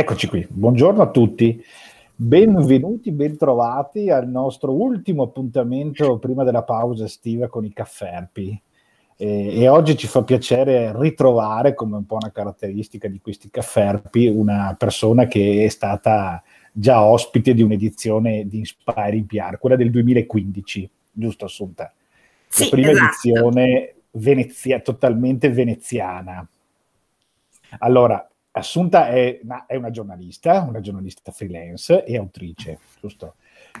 Eccoci qui, buongiorno a tutti, benvenuti, bentrovati al nostro ultimo appuntamento prima della pausa estiva con i cafferpi. E, e oggi ci fa piacere ritrovare, come un po' una caratteristica di questi cafferpi, una persona che è stata già ospite di un'edizione di Inspiring PR, quella del 2015, giusto Assunta? Sì, La prima esatto. edizione venezia, totalmente veneziana. Allora, Assunta è una, è una, giornalista, una giornalista freelance e autrice, giusto?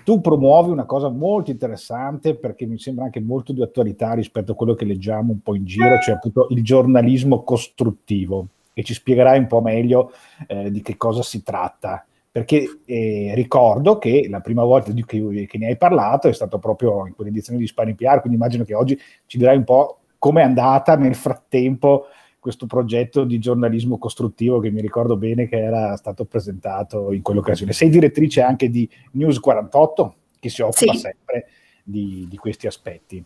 Tu promuovi una cosa molto interessante perché mi sembra anche molto di attualità rispetto a quello che leggiamo un po' in giro, cioè appunto il giornalismo costruttivo e ci spiegherai un po' meglio eh, di che cosa si tratta. Perché eh, ricordo che la prima volta di, che, che, ne hai parlato è stato proprio in quell'edizione di Spani PR, quindi immagino che oggi ci dirai un po' com'è andata nel frattempo questo progetto di giornalismo costruttivo che mi ricordo bene che era stato presentato in quell'occasione. Sei direttrice anche di News 48, che si occupa Sì. sempre di, di questi aspetti.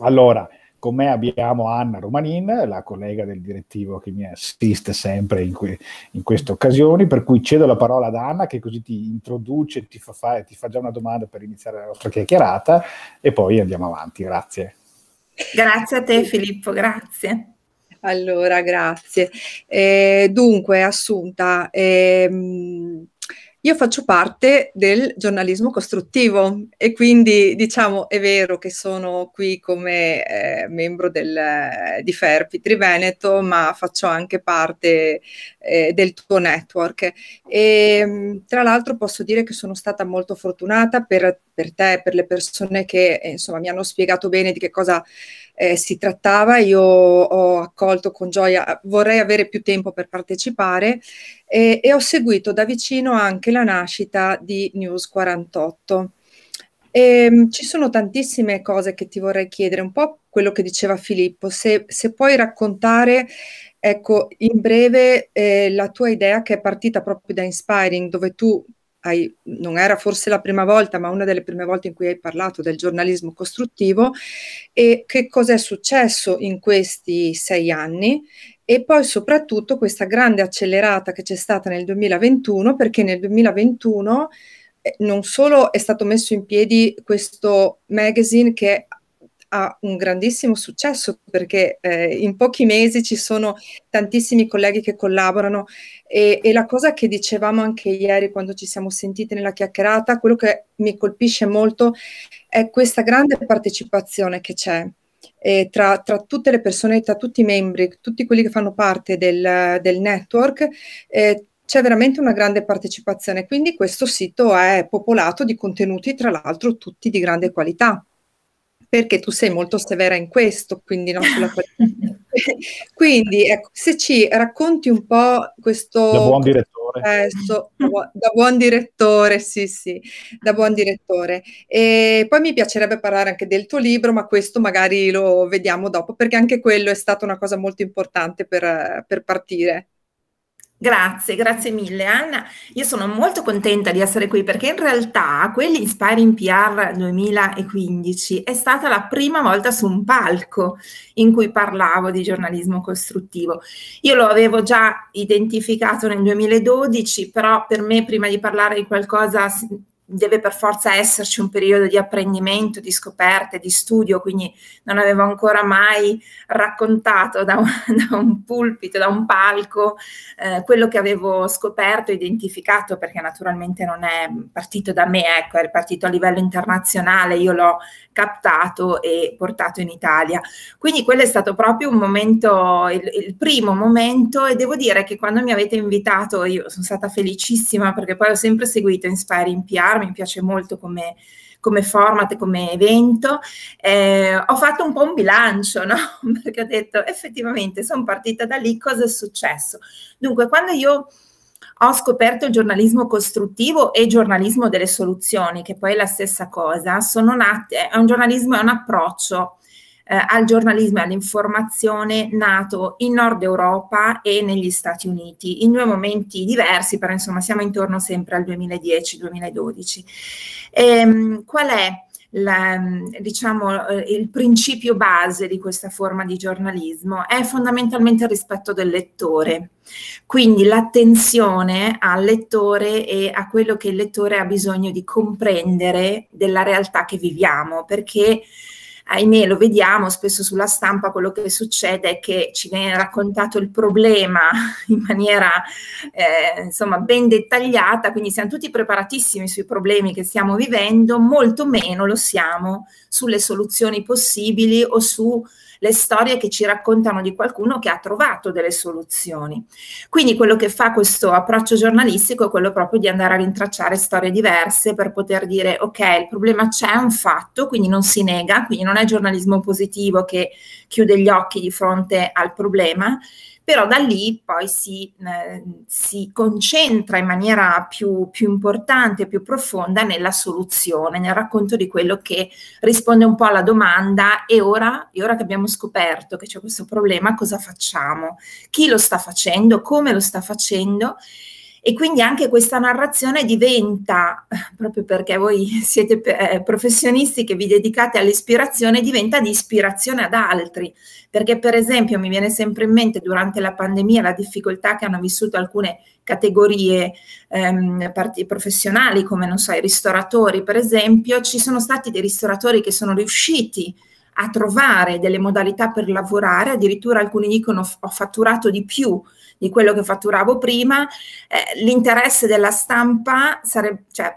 Allora, con me abbiamo Anna Romanin, la collega del direttivo che mi assiste sempre in, que- in queste occasioni, per cui cedo la parola ad Anna che così ti introduce, ti fa, fare, ti fa già una domanda per iniziare la nostra chiacchierata e poi andiamo avanti. Grazie. Grazie a te Filippo, grazie. Allora, grazie. Eh, dunque, Assunta, ehm, io faccio parte del giornalismo costruttivo e quindi diciamo è vero che sono qui come eh, membro del, di Ferpi Triveneto, ma faccio anche parte eh, del tuo network. E tra l'altro posso dire che sono stata molto fortunata per, per te, per le persone che eh, insomma mi hanno spiegato bene di che cosa eh, si trattava, io ho accolto con gioia, vorrei avere più tempo per partecipare e, e ho seguito da vicino anche la nascita di News 48. E, mh, ci sono tantissime cose che ti vorrei chiedere, un po' quello che diceva Filippo, se, se puoi raccontare, ecco, in breve eh, la tua idea che è partita proprio da Inspiring, dove tu hai, non era forse la prima volta, ma una delle prime volte in cui hai parlato del giornalismo costruttivo. E che cosa è successo in questi sei anni? E poi soprattutto questa grande accelerata che c'è stata nel 2021, perché nel 2021 eh, non solo è stato messo in piedi questo magazine che ha un grandissimo successo perché eh, in pochi mesi ci sono tantissimi colleghi che collaborano e, e, la cosa che dicevamo anche ieri quando ci siamo sentiti nella chiacchierata, quello che mi colpisce molto è questa grande partecipazione che c'è. Eh, tra, tra, tutte le persone, tra tutti i membri, tutti quelli che fanno parte del, del network, eh, c'è veramente una grande partecipazione. Quindi questo sito è popolato di contenuti, tra l'altro, tutti di grande qualità perché tu sei molto severa in questo, quindi no, sulla quindi ecco, se ci racconti un po' questo da buon direttore, processo, da buon direttore, sì, sì, da buon direttore. E poi mi piacerebbe parlare anche del tuo libro, ma questo magari lo vediamo dopo, perché anche quello è stata una cosa molto importante per, per partire. Grazie, grazie mille Anna. Io sono molto contenta di essere qui perché in realtà quell'Inspiring PR 2015 è stata la prima volta su un palco in cui parlavo di giornalismo costruttivo. Io lo avevo già identificato nel 2012, però per me prima di parlare di qualcosa deve per forza esserci un periodo di apprendimento, di scoperte, di studio, quindi non avevo ancora mai raccontato da un, da un pulpito, da un palco, eh, quello che avevo scoperto, identificato, perché naturalmente non è partito da me, ecco, è partito a livello internazionale, io l'ho captato e portato in Italia. Quindi quello è stato proprio un momento, il, il primo momento e devo dire che quando mi avete invitato io sono stata felicissima perché poi ho sempre seguito Inspiring PR mi piace molto come, come format e come evento. Eh, ho fatto un po' un bilancio, no? Perché ho detto effettivamente sono partita da lì, cosa è successo? Dunque, quando io ho scoperto il giornalismo costruttivo e il giornalismo delle soluzioni, che poi è la stessa cosa, sono nate, è un giornalismo, è un approccio eh, al giornalismo e all'informazione nato in Nord Europa e negli Stati Uniti, in due momenti diversi, però insomma siamo intorno sempre al 2010-2012. Ehm, qual è la, diciamo, eh, il principio base di questa forma di giornalismo è fondamentalmente il rispetto del lettore. Quindi l'attenzione al lettore e a quello che il lettore ha bisogno di comprendere della realtà che viviamo, perché ahimè lo vediamo spesso sulla stampa, quello che succede è che ci viene raccontato il problema in maniera eh, insomma ben dettagliata, quindi siamo tutti preparatissimi sui problemi che stiamo vivendo, molto meno lo siamo sulle soluzioni possibili o su le storie che ci raccontano di qualcuno che ha trovato delle soluzioni. Quindi quello che fa questo approccio giornalistico è quello proprio di andare a rintracciare storie diverse per poter dire ok, il problema c'è, è un fatto, quindi non si nega, quindi non è giornalismo positivo che chiude gli occhi di fronte al problema però da lì poi si, eh, si concentra in maniera più, più, importante, più profonda nella soluzione, nel racconto di quello che risponde un po' alla domanda e ora, e ora che abbiamo scoperto che c'è questo problema, cosa facciamo? Chi lo sta facendo? Come lo sta facendo? E quindi anche questa narrazione diventa, proprio perché voi siete eh, professionisti che vi dedicate all'ispirazione, diventa di ispirazione ad altri. Perché per esempio mi viene sempre in mente durante la pandemia la difficoltà che hanno vissuto alcune categorie ehm, professionali, come non so, i ristoratori per esempio, ci sono stati dei ristoratori che sono riusciti a trovare delle modalità per lavorare, addirittura alcuni dicono ho fatturato di più di quello che fatturavo prima, eh, l'interesse della stampa sarebbe, cioè,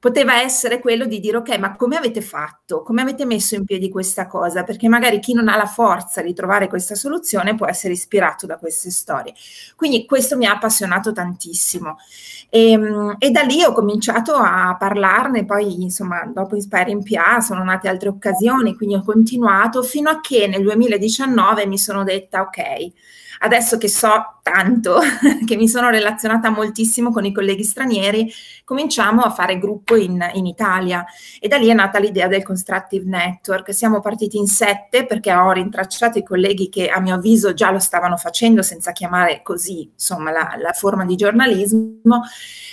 poteva essere quello di dire ok, ma come avete fatto? Come avete messo in piedi questa cosa? Perché magari chi non ha la forza di trovare questa soluzione può essere ispirato da queste storie. Quindi questo mi ha appassionato tantissimo. E, ehm, e da lì ho cominciato a parlarne, poi insomma dopo Inspire in PA sono nate altre occasioni, quindi ho continuato fino a che nel 2019 mi sono detta ok, Adesso che so tanto, che mi sono relazionata moltissimo con i colleghi stranieri, cominciamo a fare gruppo in, in Italia e da lì è nata l'idea del Constructive Network. Siamo partiti in sette perché ho rintracciato i colleghi che a mio avviso già lo stavano facendo senza chiamare così, insomma, la, la forma di giornalismo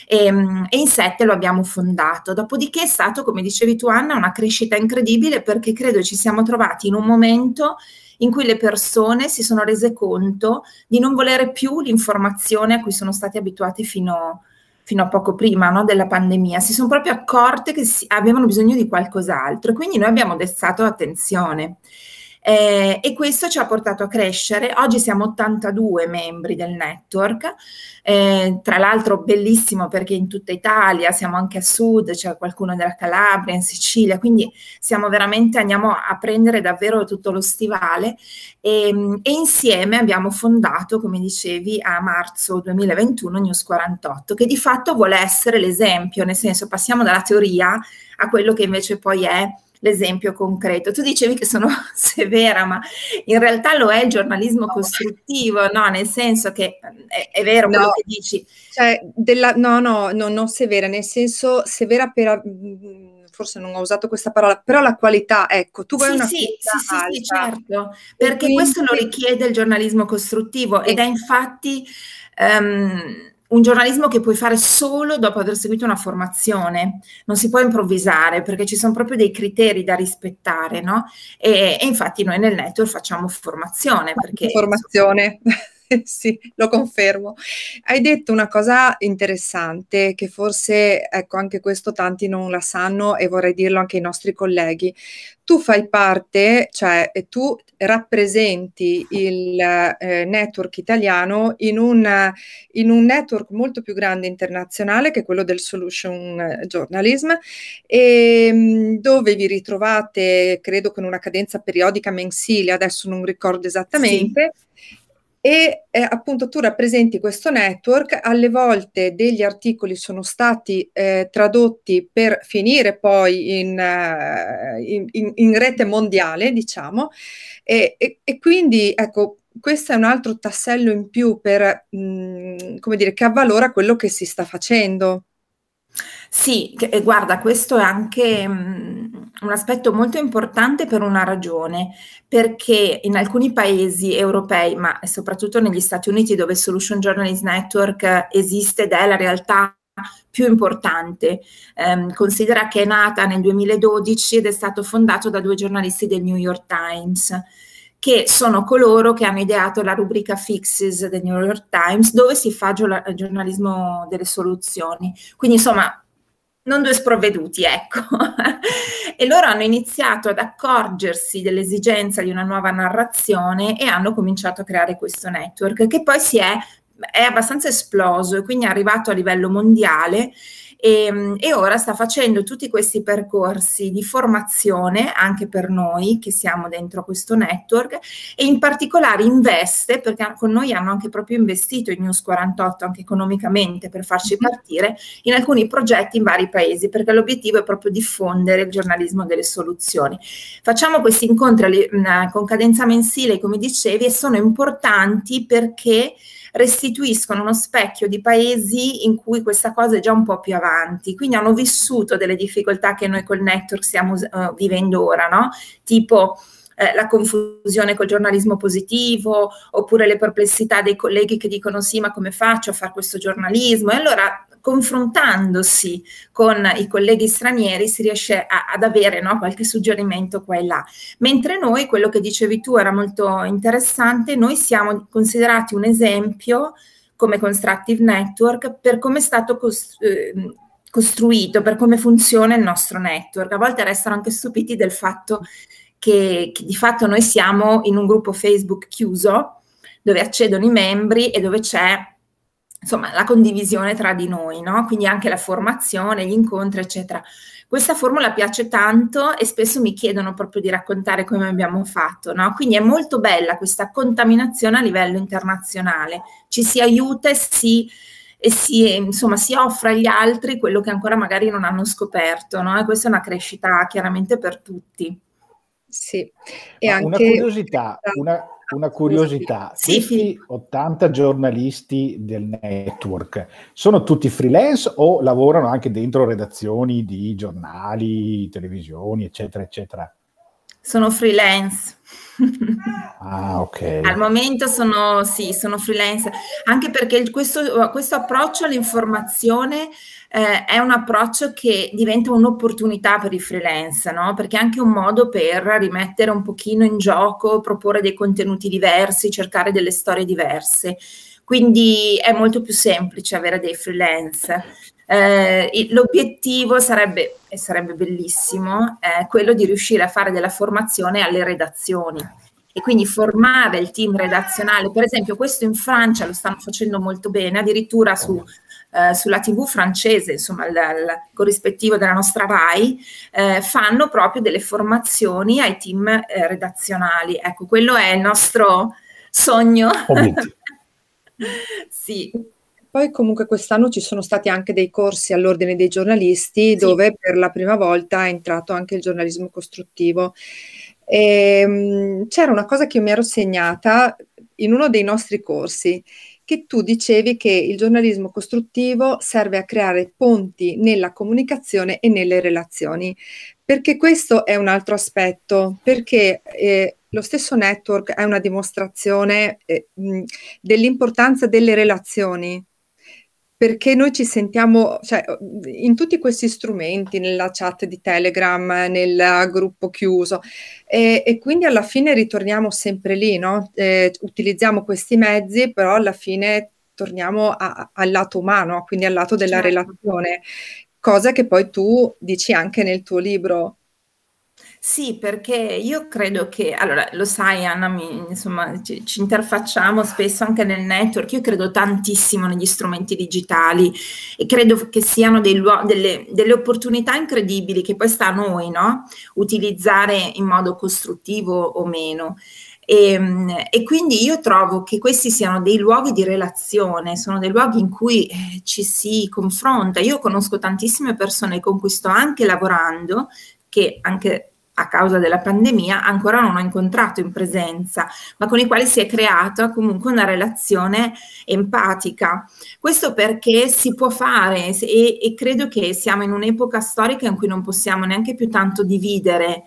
e, e in sette lo abbiamo fondato. Dopodiché è stato, come dicevi tu Anna, una crescita incredibile perché credo ci siamo trovati in un momento in cui le persone si sono rese conto di non volere più l'informazione a cui sono stati abituati fino, fino a poco prima no, della pandemia, si sono proprio accorte che si, avevano bisogno di qualcos'altro quindi noi abbiamo destato attenzione. Eh, e questo ci ha portato a crescere. Oggi siamo 82 membri del network, eh, tra l'altro bellissimo perché in tutta Italia, siamo anche a sud, c'è qualcuno della Calabria, in Sicilia, quindi siamo veramente, andiamo a prendere davvero tutto lo stivale e, e insieme abbiamo fondato, come dicevi, a marzo 2021 News 48, che di fatto vuole essere l'esempio, nel senso passiamo dalla teoria a quello che invece poi è l'esempio concreto. Tu dicevi che sono severa, ma in realtà lo è il giornalismo costruttivo, no? Nel senso che è, è vero quello che dici. Cioè, della, no, no, no, non severa, nel senso severa per mm, forse non ho usato questa parola, però la qualità, ecco, tu vuoi sì, una sì, sì, sì, certo, perché quindi... questo lo richiede il giornalismo costruttivo ed è ecco. infatti um, un giornalismo che puoi fare solo dopo aver seguito una formazione, non si può improvvisare perché ci sono proprio dei criteri da rispettare, no? E, e infatti noi nel network facciamo formazione. Perché, formazione. sì, lo confermo. Hai detto una cosa interessante che forse, ecco, anche questo tanti non la sanno e vorrei dirlo anche ai nostri colleghi. Tu fai parte, cioè tu rappresenti il eh, network italiano in un, in un, network molto più grande internazionale che è quello del Solution Journalism, e, ehm, dove vi ritrovate, credo, con una cadenza periodica mensile, adesso non ricordo esattamente. Sì e eh, appunto tu rappresenti questo network, alle volte degli articoli sono stati eh, tradotti per finire poi in, uh, in, in, rete mondiale, diciamo, e, e, e, quindi ecco, questo è un altro tassello in più per, mh, mm, come dire, che avvalora quello che si sta facendo. Sì, che, guarda, questo è anche mh, un aspetto molto importante per una ragione, perché in alcuni paesi europei, ma soprattutto negli Stati Uniti dove Solution Journalist Network esiste ed è la realtà più importante. Eh, considera che è nata nel 2012 ed è stato fondato da due giornalisti del New York Times che sono coloro che hanno ideato la rubrica Fixes del New York Times, dove si fa giornalismo delle soluzioni. Quindi, insomma, non due sprovveduti, ecco. e loro hanno iniziato ad accorgersi dell'esigenza di una nuova narrazione e hanno cominciato a creare questo network che poi si è, è abbastanza esploso e quindi è arrivato a livello mondiale e, ehm, e, ora sta facendo tutti questi percorsi di formazione anche per noi che siamo dentro questo network e in particolare investe, perché con noi hanno anche proprio investito in News 48 anche economicamente per farci mm-hmm. partire in alcuni progetti in vari paesi, perché l'obiettivo è proprio diffondere il giornalismo delle soluzioni. Facciamo questi incontri con cadenza mensile, come dicevi, e sono importanti perché restituiscono uno specchio di paesi in cui questa cosa è già un po' più avanti, quindi hanno vissuto delle difficoltà che noi col network stiamo uh, vivendo ora, no? Tipo eh, la confusione col giornalismo positivo, oppure le perplessità dei colleghi che dicono sì, ma come faccio a fare questo giornalismo? E allora confrontandosi con i colleghi stranieri si riesce a, ad avere no, qualche suggerimento qua e là. Mentre noi, quello che dicevi tu era molto interessante, noi siamo considerati un esempio come Constructive Network per come è stato costru- ehm, costruito, per come funziona il nostro network. A volte restano anche stupiti del fatto che, che di fatto noi siamo in un gruppo Facebook chiuso dove accedono i membri e dove c'è insomma, la condivisione tra di noi, no? Quindi anche la formazione, gli incontri, eccetera. Questa formula piace tanto e spesso mi chiedono proprio di raccontare come abbiamo fatto, no? Quindi è molto bella questa contaminazione a livello internazionale, ci si aiuta e si, e si, insomma, si offre agli altri quello che ancora magari non hanno scoperto, no? E questa è una crescita chiaramente per tutti. Sì, e anche... una curiosità, una, una curiosità, sì, questi sì. 80 giornalisti del network sono tutti freelance o lavorano anche dentro redazioni di giornali, televisioni, eccetera, eccetera? Sono freelance. Ah, ok. Al momento sono, sì, sono freelance, anche perché questo, questo approccio all'informazione eh, è un approccio che diventa un'opportunità per i freelance, no? Perché è anche un modo per rimettere un pochino in gioco, proporre dei contenuti diversi, cercare delle storie diverse. Quindi è molto più semplice avere dei freelance. Eh, l'obiettivo sarebbe, e sarebbe bellissimo, eh, quello di riuscire a fare della formazione alle redazioni e quindi formare il team redazionale. Per esempio, questo in Francia lo stanno facendo molto bene, addirittura su, eh, sulla TV francese, insomma, il, il corrispettivo della nostra RAI, eh, fanno proprio delle formazioni ai team eh, redazionali. Ecco, quello è il nostro sogno. sì. Poi comunque quest'anno ci sono stati anche dei corsi all'ordine dei giornalisti sì. dove per la prima volta è entrato anche il giornalismo costruttivo. E, um, c'era una cosa che mi ero segnata in uno dei nostri corsi, che tu dicevi che il giornalismo costruttivo serve a creare ponti nella comunicazione e nelle relazioni, perché questo è un altro aspetto, perché eh, lo stesso network è una dimostrazione eh, dell'importanza delle relazioni perché noi ci sentiamo, cioè, in tutti questi strumenti, nella chat di Telegram, nel gruppo chiuso, e, e quindi alla fine ritorniamo sempre lì, no? Eh, utilizziamo questi mezzi, però alla fine torniamo a, al lato umano, quindi al lato della certo. relazione, cosa che poi tu dici anche nel tuo libro. Sì, perché io credo che, allora lo sai Anna, mi, insomma ci, ci, interfacciamo spesso anche nel network, io credo tantissimo negli strumenti digitali e credo che siano dei delle, delle, opportunità incredibili che poi sta a noi no? utilizzare in modo costruttivo o meno. E, ehm, e, quindi io trovo che questi siano dei luoghi di relazione, sono dei luoghi in cui eh, ci si confronta. Io conosco tantissime persone con cui sto anche lavorando, che anche a causa della pandemia ancora non ho incontrato in presenza, ma con i quali si è creata comunque una relazione empatica. Questo perché si può fare e, e credo che siamo in un'epoca storica in cui non possiamo neanche più tanto dividere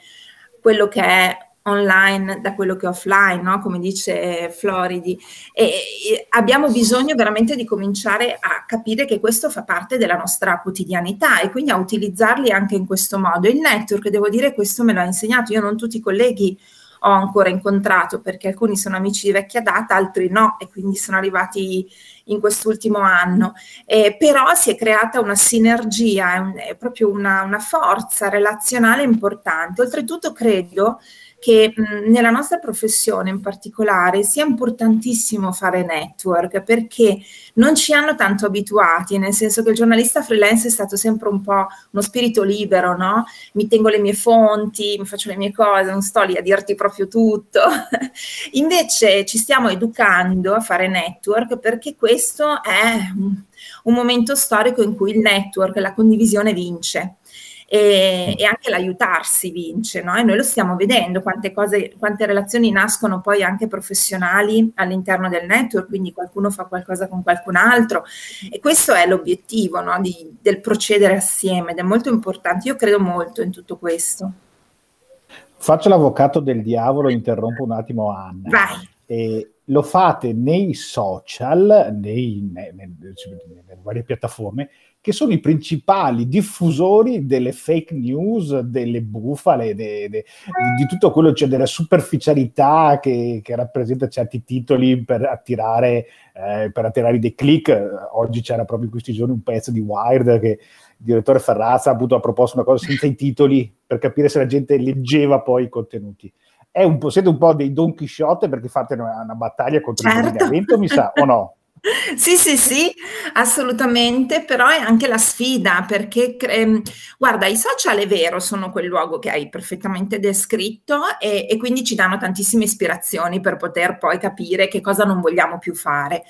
quello che è online da quello che offline, no? come dice Floridi. E, abbiamo bisogno veramente di cominciare a capire che questo fa parte della nostra quotidianità e quindi a utilizzarli anche in questo modo. Il network, devo dire, questo me l'ha insegnato. Io non tutti i colleghi ho ancora incontrato perché alcuni sono amici di vecchia data, altri no e quindi sono arrivati in quest'ultimo anno. Eh, però si è creata una sinergia, un, proprio una, una forza relazionale importante. Oltretutto credo che mh, nella nostra professione in particolare sia importantissimo fare network perché non ci hanno tanto abituati, nel senso che il giornalista freelance è stato sempre un po' uno spirito libero, no? Mi tengo le mie fonti, mi faccio le mie cose, non sto lì a dirti proprio tutto. Invece ci stiamo educando a fare network perché questo è un, momento storico in cui il network, la condivisione vince e, e anche l'aiutarsi vince, no? E noi lo stiamo vedendo, quante cose, quante relazioni nascono poi anche professionali all'interno del network, quindi qualcuno fa qualcosa con qualcun altro e questo è l'obiettivo no? Di, del procedere assieme ed è molto importante, io credo molto in tutto questo. Faccio l'avvocato del diavolo, interrompo un attimo Anna. Vai. E lo fate nei social, nei, nei, nelle, nelle varie piattaforme, che sono i principali diffusori delle fake news, delle bufale, de, de, di tutto quello, cioè della superficialità che, che rappresenta certi titoli per attirare, eh, per attirare dei click. Oggi c'era proprio in questi giorni un pezzo di Wired che il direttore Ferrazza ha appunto proposto una cosa senza i titoli per capire se la gente leggeva poi i contenuti. È un po', siete un po' dei Don Quixote perché fate una, una battaglia contro certo. il miglioramento, mi sa, o no? Sì, sì, sì, assolutamente, però è anche la sfida perché, ehm, guarda, i social è vero, sono quel luogo che hai perfettamente descritto e, e quindi ci danno tantissime ispirazioni per poter poi capire che cosa non vogliamo più fare.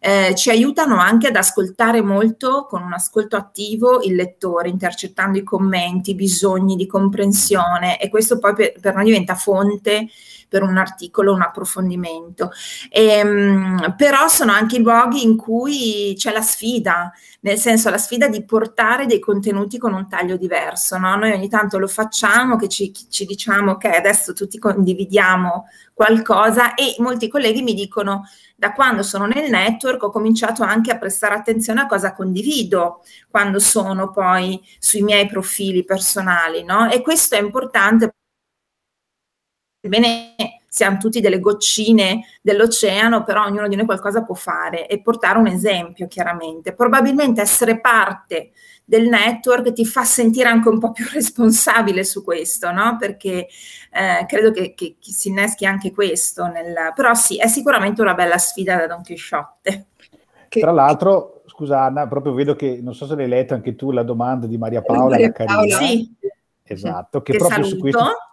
Eh, ci aiutano anche ad ascoltare molto con un ascolto attivo il lettore, intercettando i commenti, i bisogni di comprensione e questo poi per, per noi diventa fonte per un articolo, un approfondimento. E, ehm, però sono anche luoghi in cui c'è la sfida, nel senso la sfida di portare dei contenuti con un taglio diverso. No? Noi ogni tanto lo facciamo, che ci, ci diciamo che adesso tutti condividiamo qualcosa e molti colleghi mi dicono da quando sono nel network ho cominciato anche a prestare attenzione a cosa condivido quando sono poi sui miei profili personali, no? E questo è importante. Bene, siamo tutti delle goccine dell'oceano, però ognuno di noi qualcosa può fare e portare un esempio, chiaramente. Probabilmente essere parte del network ti fa sentire anche un po' più responsabile su questo, no? Perché eh, credo che, che, che, si inneschi anche questo. Nel... Però sì, è sicuramente una bella sfida da Don Quixote. Che... Tra l'altro, scusa Anna, proprio vedo che, non so se l'hai letto anche tu, la domanda di Maria Paola. Maria Paola. Sì. Esatto, che, che proprio saluto. su questo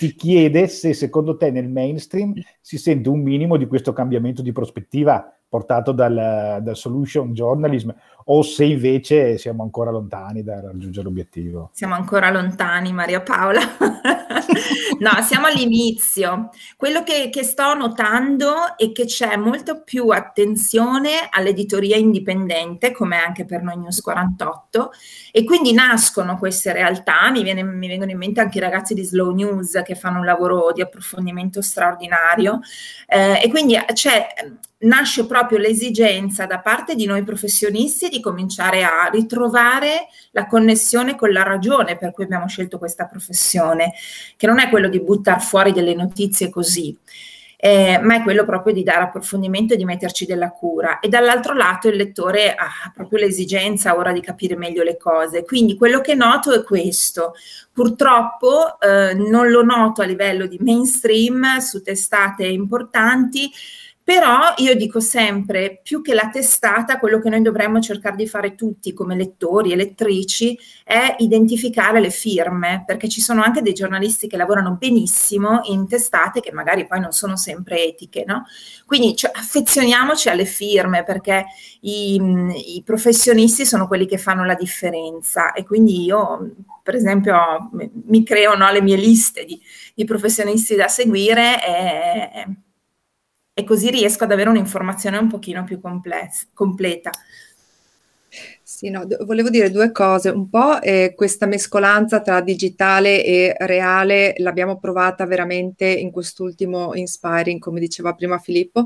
ti chiede se secondo te nel mainstream si sente un minimo di questo cambiamento di prospettiva portato dal, dal, solution journalism o se invece siamo ancora lontani da raggiungere l'obiettivo. Siamo ancora lontani, Maria Paola. no, siamo all'inizio. Quello che, che, sto notando è che c'è molto più attenzione all'editoria indipendente, come anche per noi News 48, e quindi nascono queste realtà. Mi, viene, mi vengono in mente anche i ragazzi di Slow News che fanno un lavoro di approfondimento straordinario. Eh, e quindi nasce proprio l'esigenza da parte di noi professionisti di cominciare a ritrovare la connessione con la ragione per cui abbiamo scelto questa professione, che non è quello di buttare fuori delle notizie così, eh, ma è quello proprio di dare approfondimento e di metterci della cura. E dall'altro lato il lettore ha proprio l'esigenza ora di capire meglio le cose. Quindi quello che noto è questo. Purtroppo eh, non lo noto a livello di mainstream su testate importanti, però io dico sempre, più che la testata, quello che noi dovremmo cercare di fare tutti come lettori e lettrici è identificare le firme, perché ci sono anche dei giornalisti che lavorano benissimo in testate che magari poi non sono sempre etiche, no? Quindi cioè, affezioniamoci alle firme, perché i, i, professionisti sono quelli che fanno la differenza e quindi io, per esempio, mi creo no, le mie liste di, di professionisti da seguire e e così riesco ad avere un'informazione un pochino più complessa, completa. Sì, no, volevo dire due cose. Un po' eh, questa mescolanza tra digitale e reale l'abbiamo provata veramente in quest'ultimo Inspiring, come diceva prima Filippo,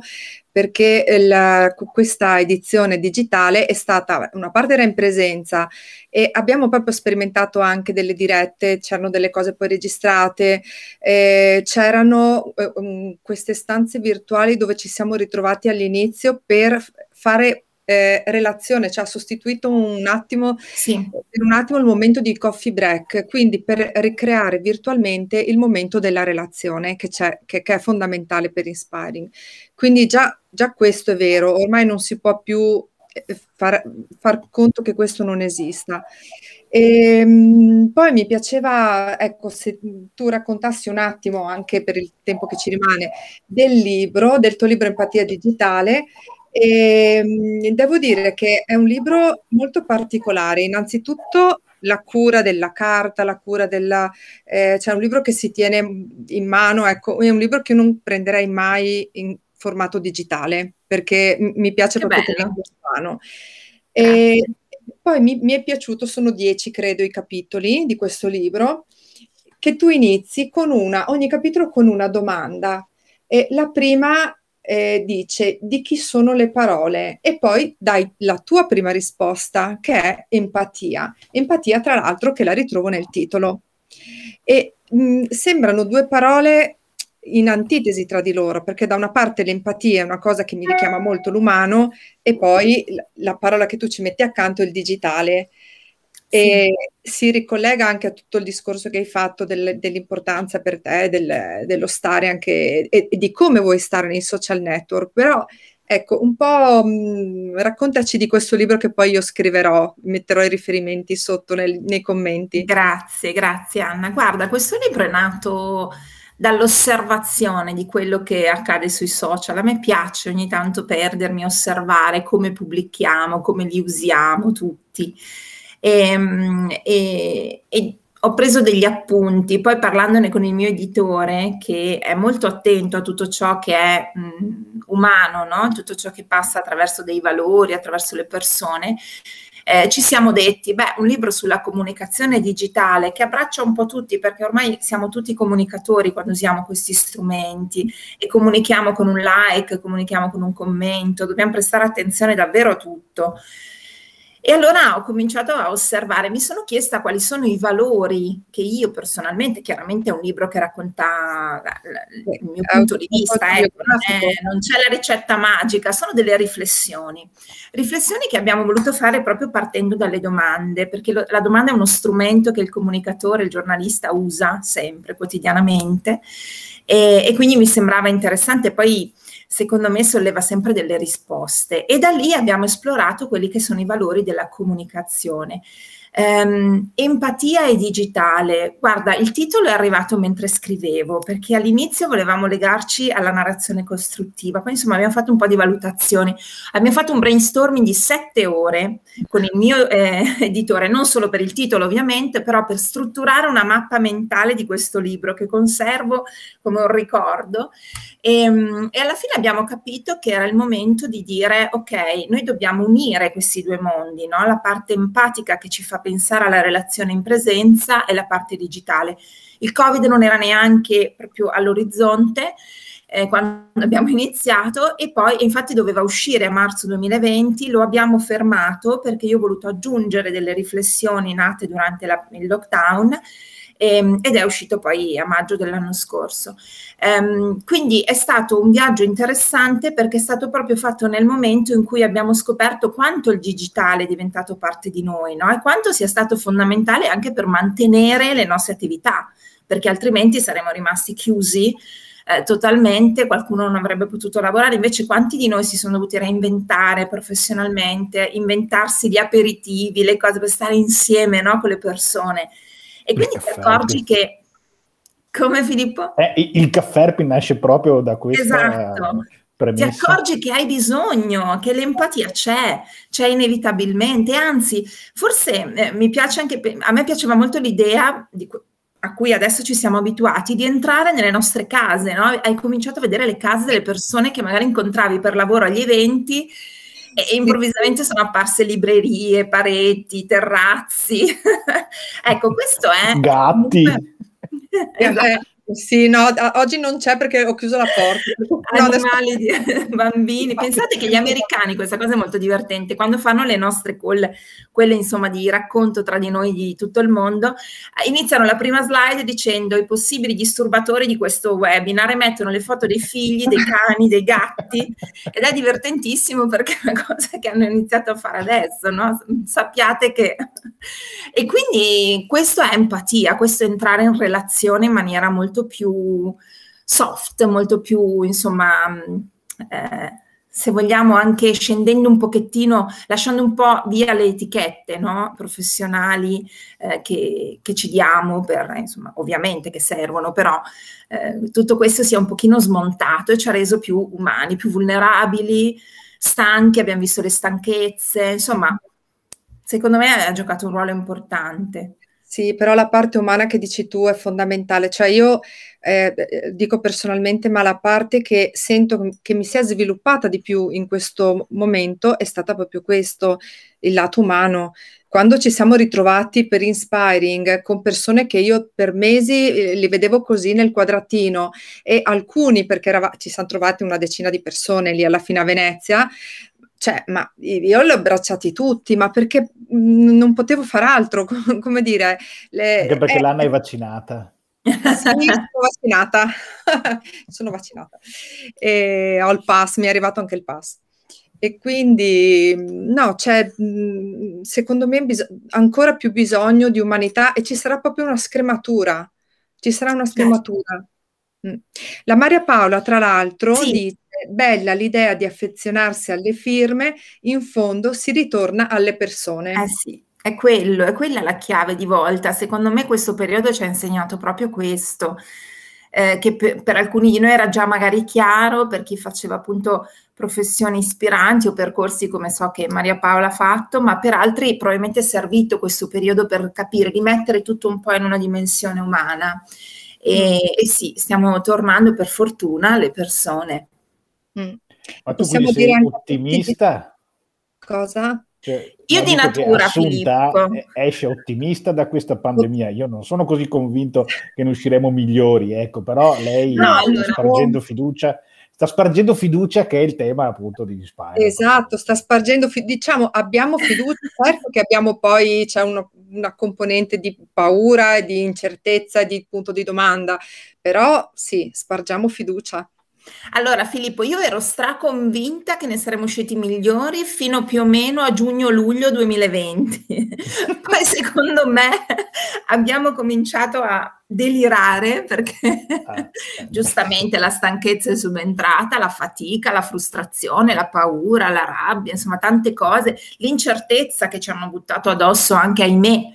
perché la, questa edizione digitale è stata, una parte era in presenza e abbiamo proprio sperimentato anche delle dirette, c'erano delle cose poi registrate, eh, c'erano eh, queste stanze virtuali dove ci siamo ritrovati all'inizio per fare eh, relazione, cioè ha sostituito un attimo, sì. per un attimo il momento di coffee break, quindi per ricreare virtualmente il momento della relazione che, c'è, che, che è fondamentale per Inspiring. Quindi già, già, questo è vero, ormai non si può più eh, far, far conto che questo non esista. E, ehm, poi mi piaceva, ecco, se tu raccontassi un attimo, anche per il tempo che ci rimane, del libro, del tuo libro Empatia Digitale, e, ehm, devo dire che è un libro molto particolare. Innanzitutto la cura della carta, la cura della... Eh, c'è un libro che si tiene in mano, ecco, è un libro che non prenderei mai in formato digitale perché mi piace che proprio tenerlo in mano. E poi mi, mi, è piaciuto, sono dieci credo i capitoli di questo libro, che tu inizi con una, ogni capitolo con una domanda. E la prima eh, dice di chi sono le parole e poi dai la tua prima risposta che è empatia. Empatia tra l'altro che la ritrovo nel titolo. E mh, sembrano due parole in antitesi tra di loro, perché da una parte l'empatia è una cosa che mi richiama molto l'umano e poi la parola che tu ci metti accanto è il digitale. E sì. si ricollega anche a tutto il discorso che hai fatto del, dell'importanza per te del, dello stare anche e, e, di come vuoi stare nei social network. Però ecco, un po' mh, mm, raccontaci di questo libro che poi io scriverò, metterò i riferimenti sotto nel, nei commenti. Grazie, grazie Anna. Guarda, questo libro è nato dall'osservazione di quello che accade sui social. A me piace ogni tanto perdermi, osservare come pubblichiamo, come li usiamo tutti. E, ehm, e, e ho preso degli appunti, poi parlandone con il mio editore che è molto attento a tutto ciò che è mh, umano, no? tutto ciò che passa attraverso dei valori, attraverso le persone, eh, ci siamo detti, beh, un libro sulla comunicazione digitale che abbraccia un po' tutti, perché ormai siamo tutti comunicatori quando usiamo questi strumenti e comunichiamo con un like, comunichiamo con un commento, dobbiamo prestare attenzione davvero a tutto. E allora ho cominciato a osservare, mi sono chiesta quali sono i valori che io personalmente, chiaramente è un libro che racconta il mio punto di vista, ecco, non, è, non, c'è la ricetta magica, sono delle riflessioni. Riflessioni che abbiamo voluto fare proprio partendo dalle domande, perché lo, la domanda è uno strumento che il comunicatore, il giornalista usa sempre, quotidianamente, e, e quindi mi sembrava interessante. Poi secondo me solleva sempre delle risposte e da lì abbiamo esplorato quelli che sono i valori della comunicazione. Um, empatia e digitale. Guarda, il titolo è arrivato mentre scrivevo, perché all'inizio volevamo legarci alla narrazione costruttiva, poi insomma abbiamo fatto un po' di valutazioni, abbiamo fatto un brainstorming di sette ore con il mio eh, editore, non solo per il titolo ovviamente, però per strutturare una mappa mentale di questo libro che conservo come un ricordo e, ehm, e, alla fine abbiamo capito che era il momento di dire, ok, noi dobbiamo unire questi due mondi, no? la parte empatica che ci fa pensare alla relazione in presenza e la parte digitale. Il Covid non era neanche proprio all'orizzonte eh, quando abbiamo iniziato e poi infatti doveva uscire a marzo 2020, lo abbiamo fermato perché io ho voluto aggiungere delle riflessioni nate durante la, il lockdown ehm, ed è uscito poi a maggio dell'anno scorso. Um, quindi è stato un viaggio interessante perché è stato proprio fatto nel momento in cui abbiamo scoperto quanto il digitale è diventato parte di noi no? e quanto sia stato fondamentale anche per mantenere le nostre attività, perché altrimenti saremmo rimasti chiusi eh, totalmente, qualcuno non avrebbe potuto lavorare, invece quanti di noi si sono dovuti reinventare professionalmente, inventarsi gli aperitivi, le cose per stare insieme no, con le persone. E quindi ti accorgi che come Filippo? Eh, il caffè nasce proprio da questo. Esatto. Premessa. Ti accorgi che hai bisogno, che l'empatia c'è, c'è inevitabilmente, anzi, forse eh, mi piace anche, a me piaceva molto l'idea di, a cui adesso ci siamo abituati di entrare nelle nostre case, no? Hai cominciato a vedere le case delle persone che magari incontravi per lavoro agli eventi e improvvisamente sono apparse librerie, pareti, terrazzi. ecco, questo è... Gatti. esatto. Sì, no, oggi non c'è perché ho chiuso la porta. Animali di bambini. Pensate che gli americani, questa cosa è molto divertente, quando fanno le nostre call, quelle insomma di racconto tra di noi di tutto il mondo, iniziano la prima slide dicendo i possibili disturbatori di questo webinar e mettono le foto dei figli, dei cani, dei gatti ed è divertentissimo perché è una cosa che hanno iniziato a fare adesso, no? Sappiate che... E quindi questo è empatia, questo è entrare in relazione in maniera molto molto più soft, molto più, insomma, mm, eh, se vogliamo anche scendendo un pochettino, lasciando un po' via le etichette no? professionali eh, che, che, ci diamo, per, insomma, ovviamente che servono, però eh, tutto questo si è un pochino smontato e ci ha reso più umani, più vulnerabili, stanchi, abbiamo visto le stanchezze, insomma, secondo me ha giocato un ruolo importante. Sì, però la parte umana che dici tu è fondamentale, cioè io eh, eh, dico personalmente, ma la parte che sento che mi si è sviluppata di più in questo momento è stata proprio questo, il lato umano. Quando ci siamo ritrovati per Inspiring con persone che io per mesi eh, li vedevo così nel quadratino e alcuni, perché erava, ci siamo trovati una decina di persone lì alla fine a Venezia, cioè, ma io li ho abbracciati tutti, ma perché mm, non potevo far altro, come dire... Le, Anche perché eh, l'Anna è vaccinata. Sì, sono vaccinata, sono vaccinata. E ho il pass, mi è arrivato anche il pass. E quindi, no, c'è mm, secondo me bis- ancora più bisogno di umanità e ci sarà proprio una scrematura. Ci sarà una certo. scrematura. Mm. La Maria Paola, tra l'altro, sì. dice bella l'idea di affezionarsi alle firme, in fondo si ritorna alle persone. Eh sì, è quello, è quella la chiave di volta. Secondo me questo periodo ci ha insegnato proprio questo, eh, che per, per, alcuni di noi era già magari chiaro, per chi faceva appunto professioni ispiranti o percorsi come so che Maria Paola ha fatto, ma per altri probabilmente è servito questo periodo per capire, di mettere tutto un po' in una dimensione umana. E, mm. e sì, stiamo tornando per fortuna alle persone. Mm. Ma tu Possiamo sei dire ottimista? Cosa? Cioè, io di natura, Filippo. esce ottimista da questa pandemia. Io non sono così convinto che ne usciremo migliori, ecco, però lei no, sta allora, spargendo fiducia sta spargendo fiducia che è il tema appunto di Spagna. Esatto, sta spargendo, diciamo, abbiamo fiducia, certo che abbiamo poi, c'è una, una componente di paura, di incertezza, di punto di domanda, però sì, spargiamo fiducia. Allora Filippo, io ero straconvinta che ne saremmo usciti migliori fino più o meno a giugno-luglio 2020. Poi secondo me abbiamo cominciato a delirare perché ah. giustamente la stanchezza è subentrata, la fatica, la frustrazione, la paura, la rabbia, insomma tante cose, l'incertezza che ci hanno buttato addosso anche ahimè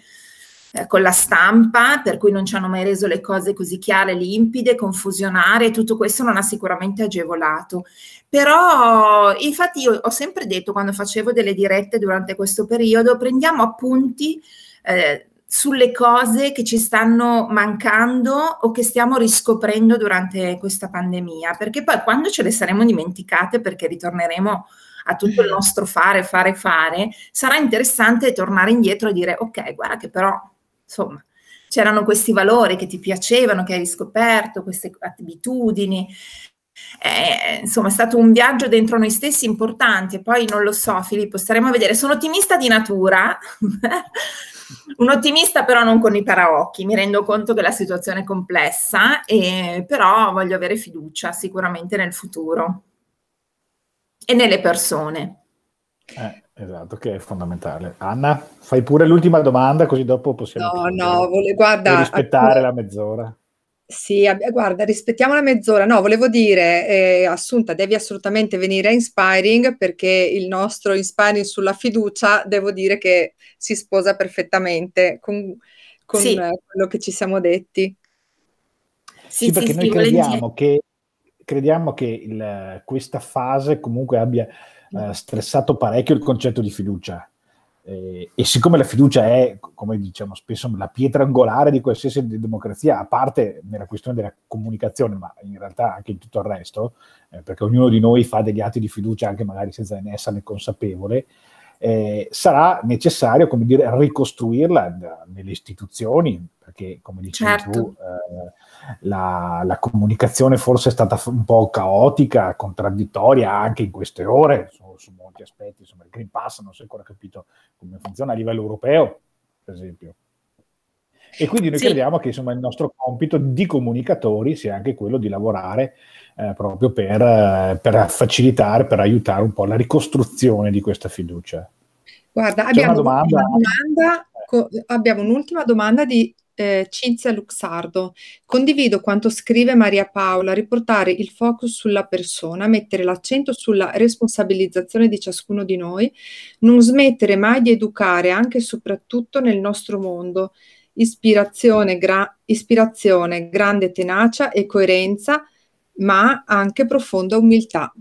eh, con la stampa, per cui non ci hanno mai reso le cose così chiare, limpide, confusionare, tutto questo non ha sicuramente agevolato. Però infatti io ho sempre detto quando facevo delle dirette durante questo periodo, prendiamo appunti eh, sulle cose che ci stanno mancando o che stiamo riscoprendo durante questa pandemia, perché poi quando ce le saremo dimenticate, perché ritorneremo a tutto il nostro fare, fare, fare, sarà interessante tornare indietro e dire ok, guarda che però insomma, c'erano questi valori che ti piacevano, che hai riscoperto, queste abitudini. Eh, insomma, è stato un viaggio dentro noi stessi importante. E poi non lo so, Filippo, staremo a vedere. Sono ottimista di natura, un ottimista però non con i paraocchi. Mi rendo conto che la situazione è complessa, e, però voglio avere fiducia sicuramente nel futuro e nelle persone. Eh. Esatto, che è fondamentale. Anna, fai pure l'ultima domanda, così dopo possiamo... No, no, vole, guarda... rispettare la mezz'ora. Sì, guarda, rispettiamo la mezz'ora. No, volevo dire, eh, Assunta, devi assolutamente venire a Inspiring perché il nostro Inspiring sulla fiducia, devo dire che si sposa perfettamente con, con sì. quello che ci siamo detti. Sì, sì perché sì, noi crediamo che, crediamo che il, questa fase comunque abbia eh, stressato parecchio il concetto di fiducia. Eh, e siccome la fiducia è, come diciamo spesso, la pietra angolare di qualsiasi democrazia, a parte nella questione della comunicazione, ma in realtà anche in tutto il resto, eh, perché ognuno di noi fa degli atti di fiducia anche magari senza ne esserne consapevole, eh, sarà necessario, come dire, ricostruirla da, nelle istituzioni, perché come dicevi certo. tu, eh, la, la, comunicazione forse è stata un po' caotica, contraddittoria anche in queste ore su, su molti aspetti, insomma il Green Pass non si è ancora capito come funziona a livello europeo, per esempio. E quindi noi sì. crediamo che insomma, il nostro compito di comunicatori sia anche quello di lavorare eh, proprio per, eh, per, facilitare, per aiutare un po' la ricostruzione di questa fiducia. Guarda, abbiamo, domanda? Domanda, co- abbiamo un'ultima domanda di eh, Cinzia Luxardo. Condivido quanto scrive Maria Paola, riportare il focus sulla persona, mettere l'accento sulla responsabilizzazione di ciascuno di noi, non smettere mai di educare anche e soprattutto nel nostro mondo. Ispirazione, gra- ispirazione, grande tenacia e coerenza, ma anche profonda umiltà.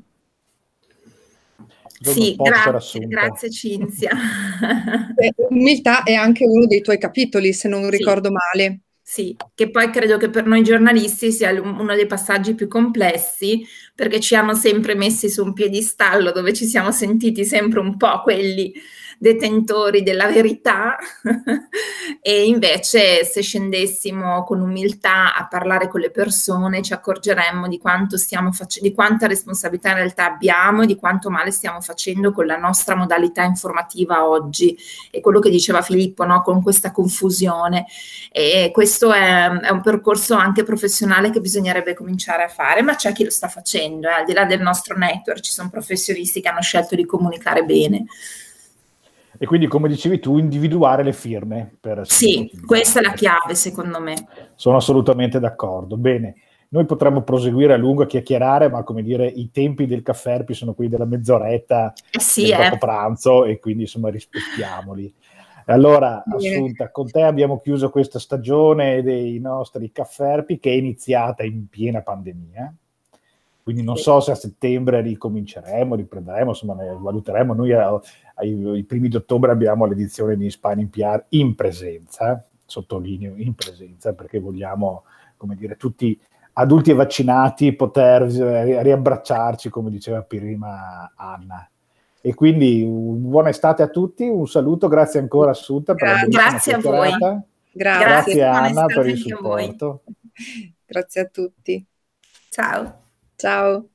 Sì, grazie, grazie Cinzia. Umiltà è anche uno dei tuoi capitoli, se non sì. ricordo male. Sì, che poi credo che per noi giornalisti sia uno dei passaggi più complessi, perché ci hanno sempre messi su un piedistallo dove ci siamo sentiti sempre un po' quelli detentori della verità e invece se scendessimo con umiltà a parlare con le persone ci accorgeremmo di quanto stiamo facendo, di quanta responsabilità in realtà abbiamo e di quanto male stiamo facendo con la nostra modalità informativa oggi e quello che diceva Filippo, no? con questa confusione e questo è, è, un percorso anche professionale che bisognerebbe cominciare a fare, ma c'è chi lo sta facendo, eh? al di là del nostro network ci sono professionisti che hanno scelto di comunicare bene. E quindi, come dicevi tu, individuare le firme. Per sì, questa è la chiave, secondo me. Sono assolutamente d'accordo. Bene, noi potremmo proseguire a lungo a chiacchierare, ma come dire, i tempi del caffè sono quelli della mezz'oretta eh sì, dopo eh. pranzo e quindi insomma rispettiamoli. Allora, Assunta, con te abbiamo chiuso questa stagione dei nostri cafferpi che è iniziata in piena pandemia. Quindi non so se a settembre ricominceremo, riprenderemo, insomma ne valuteremo. Noi ai, primi di ottobre abbiamo l'edizione di Spine PR in presenza, sottolineo in presenza, perché vogliamo, come dire, tutti adulti e vaccinati poter riabbracciarci, come diceva prima Anna. E quindi buona estate a tutti, un saluto, grazie ancora Assunta per Gra- Grazie a voi. Grazie, grazie Anna per il supporto. Grazie a tutti. Ciao. Ciao.